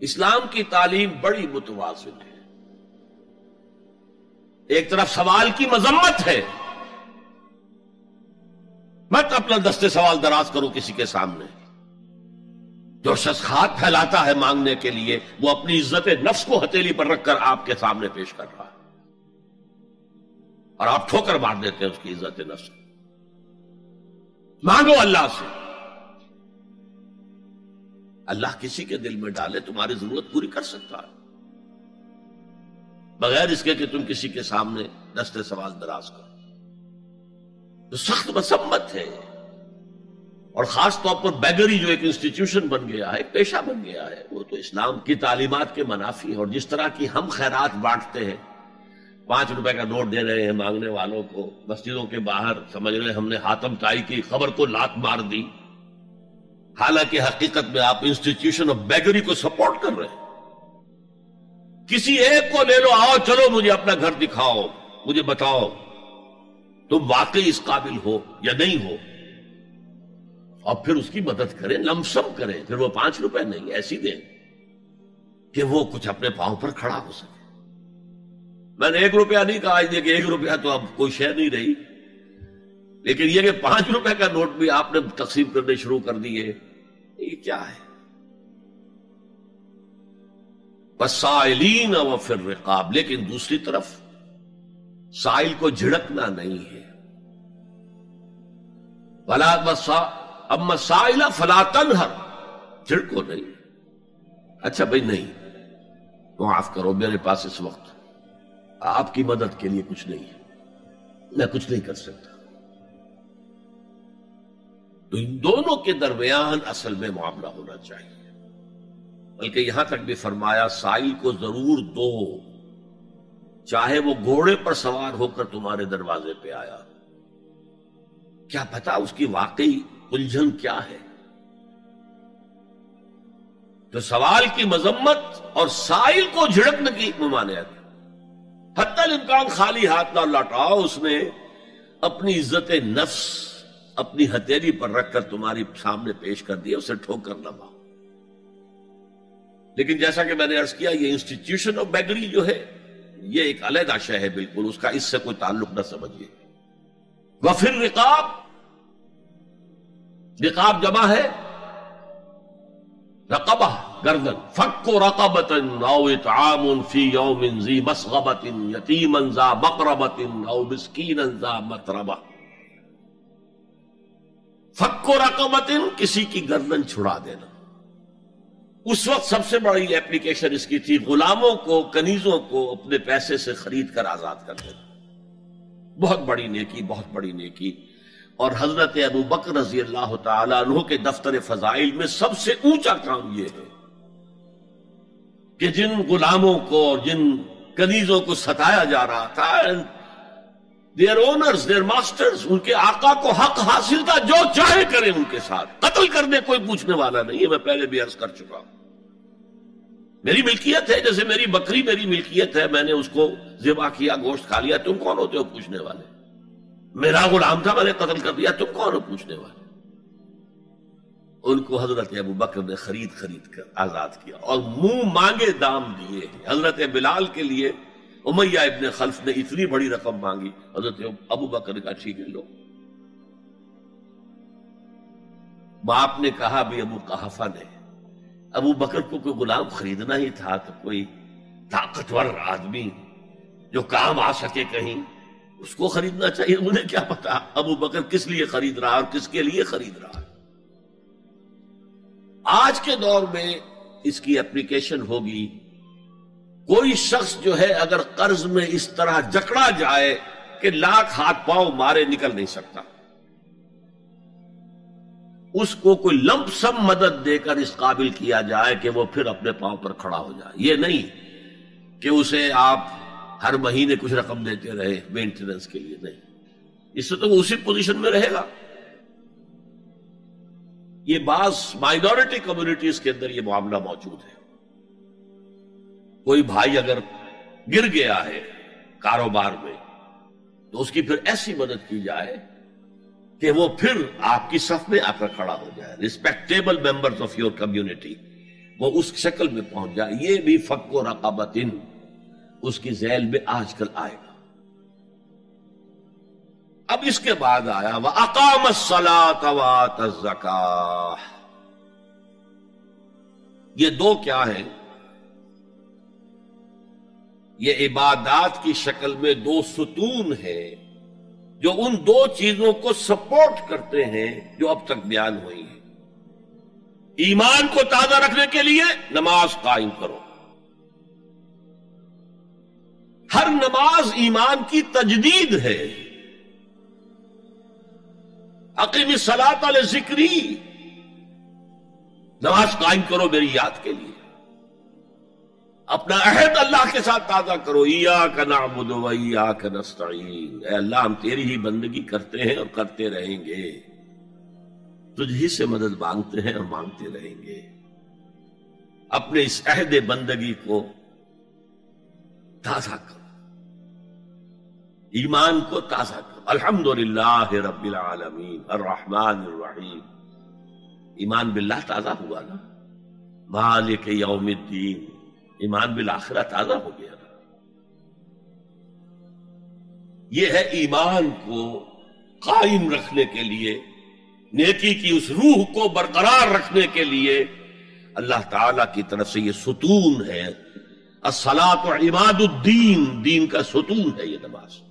اسلام کی تعلیم بڑی متوازن ہے۔ ایک طرف سوال کی مذمت ہے۔ مت اپنا دستے سوال دراز کرو کسی کے سامنے۔ جو شخص ہاتھ پھیلاتا ہے مانگنے کے لیے، وہ اپنی عزت نفس کو ہتھیلی پر رکھ کر آپ کے سامنے پیش کر رہا ہے۔ اور آپ ٹھوکر مار دیتے ہیں اس کی عزت نفس۔ مانگو اللہ سے۔ اللہ کسی کے دل میں ڈالے، تمہاری ضرورت پوری کر سکتا ہے۔ بغیر اس کے کہ تم کسی کے سامنے دستے سوال دراز کرو۔ تو سخت مسمت ہے۔ اور خاص طور پر بیگری جو ایک انسٹیٹیوشن بن گیا ہے پیشہ بن گیا ہے، وہ تو اسلام کی تعلیمات کے منافی اور جس طرح کی ہم خیرات بانٹتے ہیں، پانچ روپے کا نوٹ دے رہے ہیں مانگنے والوں کو، مسجدوں کے باہر، سمجھ رہے ہم نے ہاتم تائی کی خبر کو لات مار دی۔ حالانکہ حقیقت میں آپ انسٹیٹیوشن آف بیگری کو سپورٹ کر رہے ہیں۔ کسی ایک کو لے لو، آؤ، چلو، مجھے اپنا گھر دکھاؤ، مجھے بتاؤ۔ تم واقعی اس قابل ہو یا نہیں ہو؟ اور پھر اس کی مدد کریں لمسم کریں، پھر وہ پانچ روپے نہیں، ایسی دیں کہ وہ کچھ اپنے پاؤں پر کھڑا ہو سکے۔ میں نے ایک روپیہ نہیں کہا کہ ایک روپیہ تو اب کوئی شہ نہیں رہی۔ لیکن یہ کہ پانچ روپے کا نوٹ بھی آپ نے تقسیم کرنے شروع کر دیے۔ یہ کیا ہے؟ سائلین و پھر رقاب لیکن دوسری طرف سائل کو جھڑکنا نہیں ہے۔ اب مسائل فلاطن ہر جھڑکو نہیں۔ اچھا بھائی، نہیں۔ معاف کرو، میرے پاس اس وقت آپ کی مدد کے لیے کچھ نہیں ہے۔ میں کچھ نہیں کر سکتا۔ تو ان دونوں کے درمیان اصل میں معاملہ ہونا چاہیے۔ بلکہ یہاں تک بھی فرمایا، سائل کو ضرور دو۔ چاہے وہ گھوڑے پر سوار ہو کر تمہارے دروازے پہ آیا۔ کیا پتا اس کی واقعی الجھن کیا ہے؟ تو سوال کی مذمت اور سائل کو جھڑکنے کی ممانعت۔ حتی الامکان خالی ہاتھ نہ لوٹاؤ اس نے اپنی عزت نفس اپنی ہتھیلی پر رکھ کر تمہاری سامنے پیش کر دیا اسے ٹھوکر نہ پاؤ لیکن جیسا کہ میں نے ارض کیا، یہ انسٹیٹیوشن آف بیگری جو ہے، یہ ایک علیحدہ شہ ہے بالکل، اس کا اس سے کوئی تعلق نہ سمجھیے۔ وفر رقاب رقاب جمع ہے۔ رقبہ، گردن۔ فک و رقبت او اطعام فی یوم ذی مسغبت یتیما ذا مقربت او مسکینا ذا متربہ فک و رقبت کسی کی گردن چھڑا دینا۔ اس وقت سب سے بڑی اپلیکیشن اس کی تھی، غلاموں کو، کنیزوں کو اپنے پیسے سے خرید کر آزاد کر دینا۔ بہت بڑی نیکی، بہت بڑی نیکی۔ اور حضرت ابو بکر رضی اللہ تعالیٰ عنہ کے دفتر فضائل میں سب سے اونچا کام یہ ہے کہ جن غلاموں کو اور جن کنیزوں کو ستایا جا رہا تھا دیئر اونرز دیئر ماسٹرز ان کے آقا کو حق حاصل تھا جو چاہے کریں ان کے ساتھ قتل کرنے کوئی پوچھنے والا نہیں ہے میں پہلے بھی عرض کر چکا ہوں میری ملکیت ہے جیسے میری بکری میری ملکیت ہے میں نے اس کو ذبح کیا گوشت کھا لیا تم کون ہوتے ہو پوچھنے والے میرا غلام تھا میں نے قتل کر دیا تم کون ہو پوچھنے والے ان کو حضرت ابو بکر نے خرید خرید کر آزاد کیا اور منہ مانگے دام دیے حضرت بلال کے لیے امیہ ابن خلف نے اتنی بڑی رقم مانگی، حضرت ابو بکر کا ٹھیک ہے، لو۔ باپ نے کہا، بھی ابو کہفہ نے، ابو بکر کو کوئی غلام خریدنا ہی تھا تو کوئی طاقتور آدمی جو کام آ سکے کہیں، اس کو خریدنا چاہیے۔ مجھے کیا پتا ابو بکر کس لیے خرید رہا اور کس کے لیے خرید رہا۔ آج کے دور میں اس کی اپلیکیشن ہوگی کوئی شخص جو ہے اگر قرض میں اس طرح جکڑا جائے کہ لاکھ ہاتھ پاؤں مارے نکل نہیں سکتا۔ اس کو کوئی لمپ سم مدد دے کر اس قابل کیا جائے کہ وہ پھر اپنے پاؤں پر کھڑا ہو جائے۔ یہ نہیں کہ اسے آپ ہر مہینے کچھ رقم دیتے رہے مینٹیننس کے لیے، نہیں۔ اس سے تو وہ اسی پوزیشن میں رہے گا۔ یہ بعض مائنورٹی کمیونٹیز کے اندر یہ معاملہ موجود ہے۔ کوئی بھائی اگر گر گیا ہے کاروبار میں، تو اس کی پھر ایسی مدد کی جائے کہ وہ پھر آپ کی صف میں آ کر کھڑا ہو جائے۔ Respectable member of your community وہ اس شکل میں پہنچ جائے۔ یہ بھی فک و رقابت اس کی ذیل میں آج کل آئے گا۔ اب اس کے بعد آیا وہ اقام سلا یہ دو کیا ہیں؟ یہ عبادات کی شکل میں دو ستون ہیں جو ان دو چیزوں کو سپورٹ کرتے ہیں جو اب تک بیان ہوئی ہیں۔ ایمان کو تازہ رکھنے کے لیے نماز قائم کرو۔ ہر نماز ایمان کی تجدید ہے۔ عقیم سلاط علیہ ذکری۔ نماز قائم کرو میری یاد کے لیے۔ اپنا عہد اللہ کے ساتھ تازہ کرو۔ ایا کا نام ایا کا نستعین۔ اے اللہ، ہم تیری ہی بندگی کرتے ہیں اور کرتے رہیں گے۔ تجھ ہی سے مدد مانگتے ہیں اور مانگتے رہیں گے۔ اپنے اس عہد بندگی کو تازہ کرو۔ ایمان کو تازہ کرو۔ الحمد للہ رب العالمین، الرحمن الرحیم۔ ایمان باللہ تازہ ہوا نا۔ مالک یوم الدین۔ ایمان بالآخرہ تازہ ہو گیا۔ نا یہ ہے ایمان کو قائم رکھنے کے لیے، نیکی کی اس روح کو برقرار رکھنے کے لیے۔ اللہ تعالی کی طرف سے یہ ستون ہے۔ السلاط و عماد الدین، دین کا ستون ہے یہ نماز۔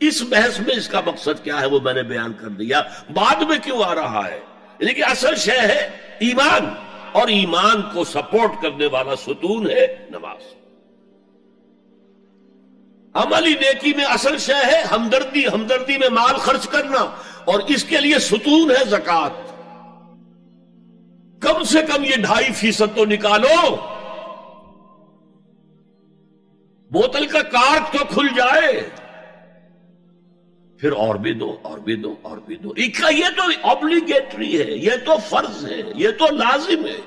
اس بحث میں اس کا مقصد کیا ہے وہ میں نے بیان کر دیا۔ بعد میں کیوں آ رہا ہے؟ یعنی لیکن اصل شے ہے ایمان۔ اور ایمان کو سپورٹ کرنے والا ستون ہے نماز۔ عملی نیکی میں اصل شے ہے ہمدردی ہمدردی میں مال خرچ کرنا، اور اس کے لیے ستون ہے زکات کم سے کم یہ ڈھائی فیصد تو نکالو۔ بوتل کا کارک تو کھل جائے۔ پھر اور بھی دو، اور بھی دو، اور بھی دو۔ یہ تو آبلیگیٹری ہے، یہ تو فرض ہے، یہ تو لازم ہے۔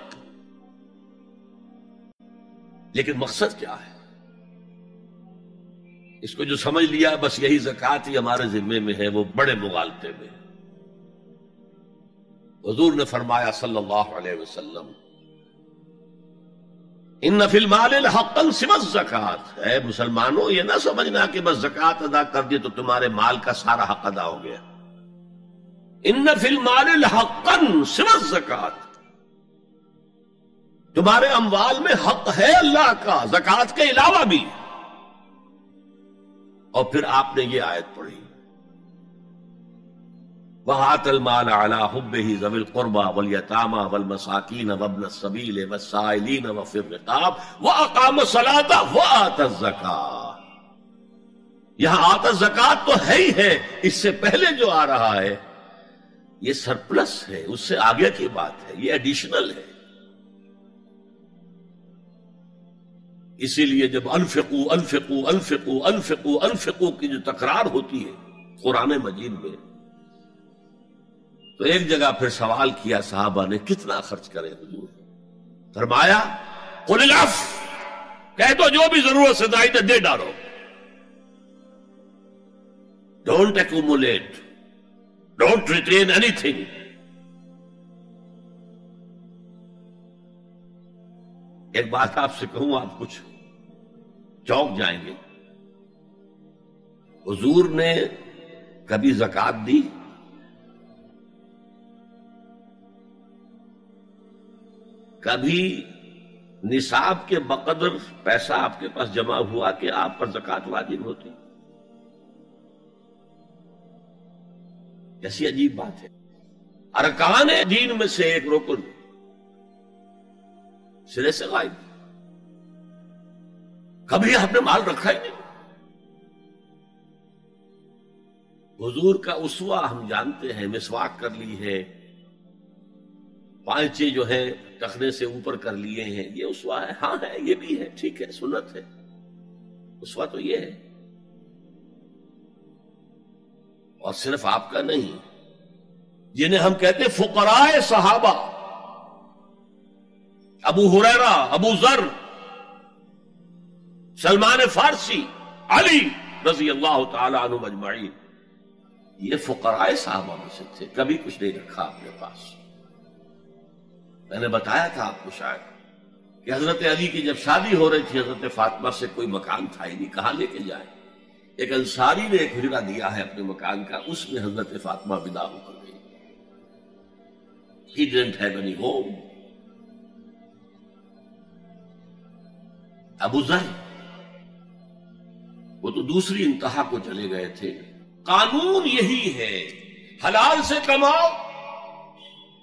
لیکن مقصد کیا ہے؟ اس کو جو سمجھ لیا، بس یہی زکات ہی ہمارے ذمے میں ہے، وہ بڑے مغالطے میں۔ حضور نے فرمایا صلی اللہ علیہ وسلم ان نفل مال حقن سمت زکات ہے مسلمانوں، یہ نہ سمجھنا کہ بس زکات ادا کر دی تو تمہارے مال کا سارا حق ادا ہو گیا۔ ان نفل مال حقن سمت زکات تمہارے اموال میں حق ہے اللہ کا، زکات کے علاوہ بھی۔ اور پھر آپ نے یہ آیت پڑھی۔ وہات المال اعلی حب ہی زبل قربا ولیتامہ ول مساکین وبن سبیل وسائلین وفر رقاب وہ اقام یہاں آت زکات تو ہے ہی ہے، اس سے پہلے جو آ رہا ہے، یہ سرپلس ہے، اس سے آگے کی بات ہے، یہ ایڈیشنل ہے۔ اسی لیے جب انفقو انفقو انفقو انفقو انفقو کی جو تکرار ہوتی ہے قرآن مجید میں تو ایک جگہ پھر سوال کیا صحابہ نے، کتنا خرچ کرے حضور؟ فرمایا، قل الاف کہہ دو جو بھی ضرورت سے دائی دے ڈالو۔ Don't accumulate don't retain anything ایک بات آپ سے کہوں، آپ کچھ چوک جائیں گے۔ حضور نے کبھی زکات دی؟ کبھی نصاب کے بقدر پیسہ آپ کے پاس جمع ہوا کہ آپ پر زکات واجب ہوتی ایسی عجیب بات ہے۔ ارکان دین میں سے ایک رکن سرے سے غائب۔ کبھی آپ نے مال رکھا ہی نہیں۔ حضور کا اسوا ہم جانتے ہیں، مسواک کر لی ہے۔ پانچے جو ہے ٹخنے سے اوپر کر لیے ہیں۔ یہ اسوا ہے۔ ہاں ہے، یہ بھی ہے۔ ٹھیک ہے، سنت ہے۔ اسوا تو یہ ہے۔ اور صرف آپ کا نہیں، جنہیں ہم کہتے فقراء صحابہ۔ ابو ہریرا ابو ذر، سلمان فارسی، علی رضی اللہ تعالی عنہ مجمعین یہ فقراء صحابہ میں سے تھے۔ کبھی کچھ نہیں رکھا اپنے پاس۔ میں نے بتایا تھا آپ کو شاید کہ حضرت علی کی جب شادی ہو رہی تھی، حضرت فاطمہ سے کوئی مکان تھا ہی نہیں، کہاں لے کے جائے؟ ایک انصاری نے ایک ہجرا دیا ہے اپنے مکان کا، اس میں حضرت فاطمہ ودا ہو کر گئی۔ He didn't have any home. ابو ذر۔ وہ تو دوسری انتہا کو چلے گئے تھے۔ قانون یہی ہے، حلال سے کماؤ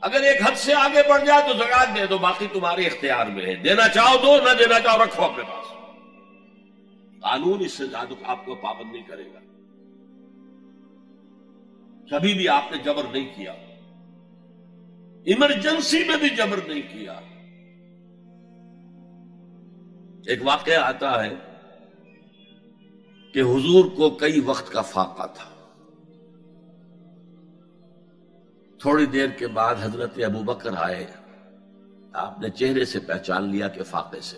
اگر ایک حد سے آگے بڑھ جائے تو زکات دے دو، باقی تمہارے اختیار میں ہے۔ دینا چاہو دو نہ دینا چاہو رکھو اپنے پاس۔ قانون اس سے زیادہ آپ کو پابند نہیں کرے گا۔ کبھی بھی آپ نے جبر نہیں کیا۔ ایمرجنسی میں بھی جبر نہیں کیا۔ ایک واقعہ آتا ہے کہ حضور کو کئی وقت کا فاقہ تھا۔ تھوڑی دیر کے بعد حضرت ابو بکر آئے۔ آپ نے چہرے سے پہچان لیا کہ فاقے سے۔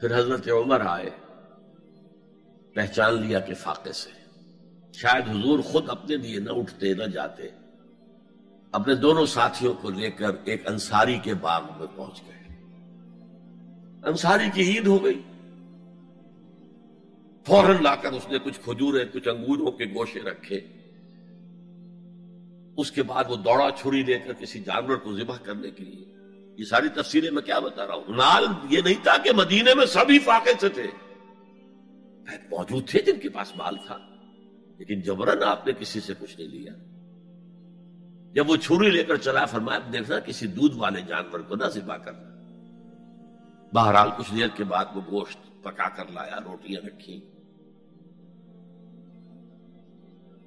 پھر حضرت عمر آئے۔ پہچان لیا کہ فاقے سے۔ شاید حضور خود اپنے لیے نہ اٹھتے نہ جاتے۔ اپنے دونوں ساتھیوں کو لے کر ایک انصاری کے باغ میں پہنچ گئے۔ انصاری کی عید ہو گئی۔ فوراً لا کر اس نے کچھ کھجورے کچھ انگوروں کے گوشے رکھے۔ اس کے بعد وہ دوڑا چھری لے کر کسی جانور کو ذبح کرنے کے لیے۔ یہ ساری تفصیلیں میں کیا بتا رہا ہوں؟ نال یہ نہیں تھا کہ مدینے میں سبھی فاقے سے تھے۔ موجود تھے جن کے پاس مال تھا، لیکن جبرن آپ نے کسی سے کچھ نہیں لیا۔ جب وہ چھری لے کر چلا، فرمایا دیکھنا، کسی دودھ والے جانور کو نہ ذبح کرنا۔ بہرحال کچھ دیر کے بعد وہ گوشت پکا کر لایا، روٹیاں رکھی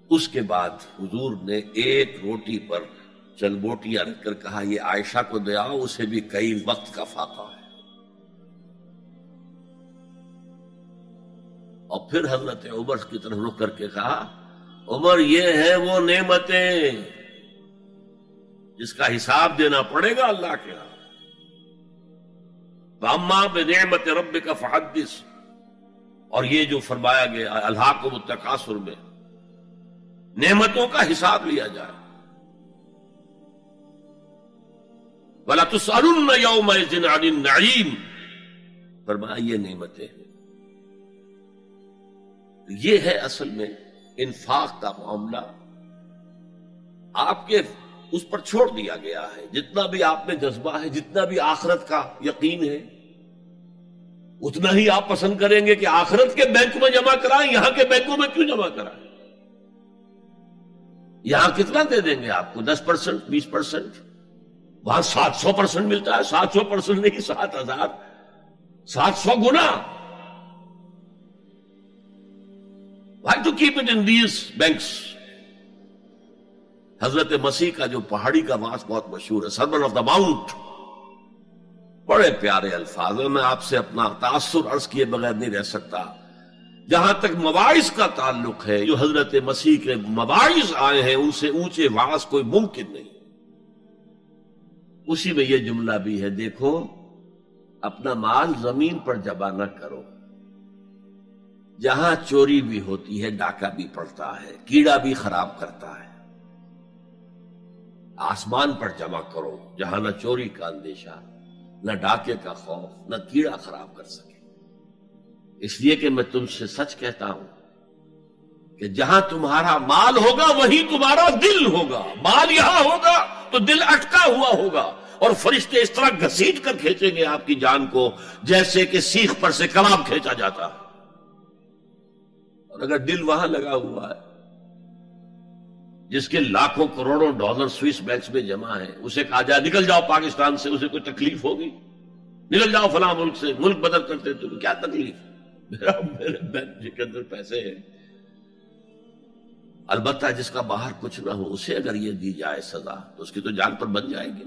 اس کے بعد حضور نے ایک روٹی پر چند بوٹیاں رکھ کر کہا، یہ عائشہ کو دیا اسے بھی کئی وقت کا فاقہ ہے۔ اور پھر حضرت عمر کی طرف رخ کر کے کہا، عمر، یہ ہے وہ نعمتیں جس کا حساب دینا پڑے گا اللہ کے ہاں۔ بے نعمت رب کا فحدث۔ اور یہ جو فرمایا گیا اللہ کو متقاصر میں نعمتوں کا حساب لیا جائے۔ بلا تو سرن یوم نعیم فرمایا یہ نعمتیں۔ ہیں یہ ہے اصل میں انفاق کا معاملہ۔ آپ کے اس پر چھوڑ دیا گیا ہے۔ جتنا بھی آپ میں جذبہ ہے، جتنا بھی آخرت کا یقین ہے، اتنا ہی آپ پسند کریں گے کہ آخرت کے بینک میں جمع کرائیں، یہاں کے بینکوں میں کیوں جمع کرائیں؟ یہاں کتنا دے دیں گے آپ کو؟ دس پرسنٹ بیس پرسنٹ وہاں سات سو پرسنٹ ملتا ہے۔ سات سو پرسنٹ نہیں، سات ہزار۔ سات سو گنا۔ Why to keep it in these banks حضرت مسیح کا جو پہاڑی کا واس بہت مشہور ہے سربن آف دا ماؤنٹ بڑے پیارے الفاظ میں آپ سے اپنا تاثر عرض کیے بغیر نہیں رہ سکتا۔ جہاں تک مواعث کا تعلق ہے، جو حضرت مسیح کے مواعث آئے ہیں، ان سے اونچے واس کوئی ممکن نہیں۔ اسی میں یہ جملہ بھی ہے، دیکھو، اپنا مال زمین پر جمع نہ کرو۔ جہاں چوری بھی ہوتی ہے، ڈاکہ بھی پڑتا ہے، کیڑا بھی خراب کرتا ہے۔ آسمان پر جمع کرو، جہاں نہ چوری کا اندیشہ، نہ ڈاکے کا خوف، نہ کیڑا خراب کر سکے۔ اس لیے کہ میں تم سے سچ کہتا ہوں کہ جہاں تمہارا مال ہوگا وہی تمہارا دل ہوگا۔ مال یہاں ہوگا تو دل اٹکا ہوا ہوگا اور فرشتے اس طرح گھسیٹ کر کھینچیں گے آپ کی جان کو جیسے کہ سیخ پر سے کباب کھینچا جاتا۔ ہے اور اگر دل وہاں لگا ہوا ہے، جس کے لاکھوں کروڑوں ڈالر سوئس بینکس میں جمع ہے اسے کہا جائے، نکل جاؤ پاکستان سے، اسے کوئی تکلیف ہوگی؟ نکل جاؤ فلاں ملک سے، ملک بدل کرتے تو کیا تکلیف؟ میرا میرے بینک جی کے اندر پیسے ہیں۔ البتہ جس کا باہر کچھ نہ ہو، اسے اگر یہ دی جائے سزا، تو اس کی تو جان پر بن جائے گی۔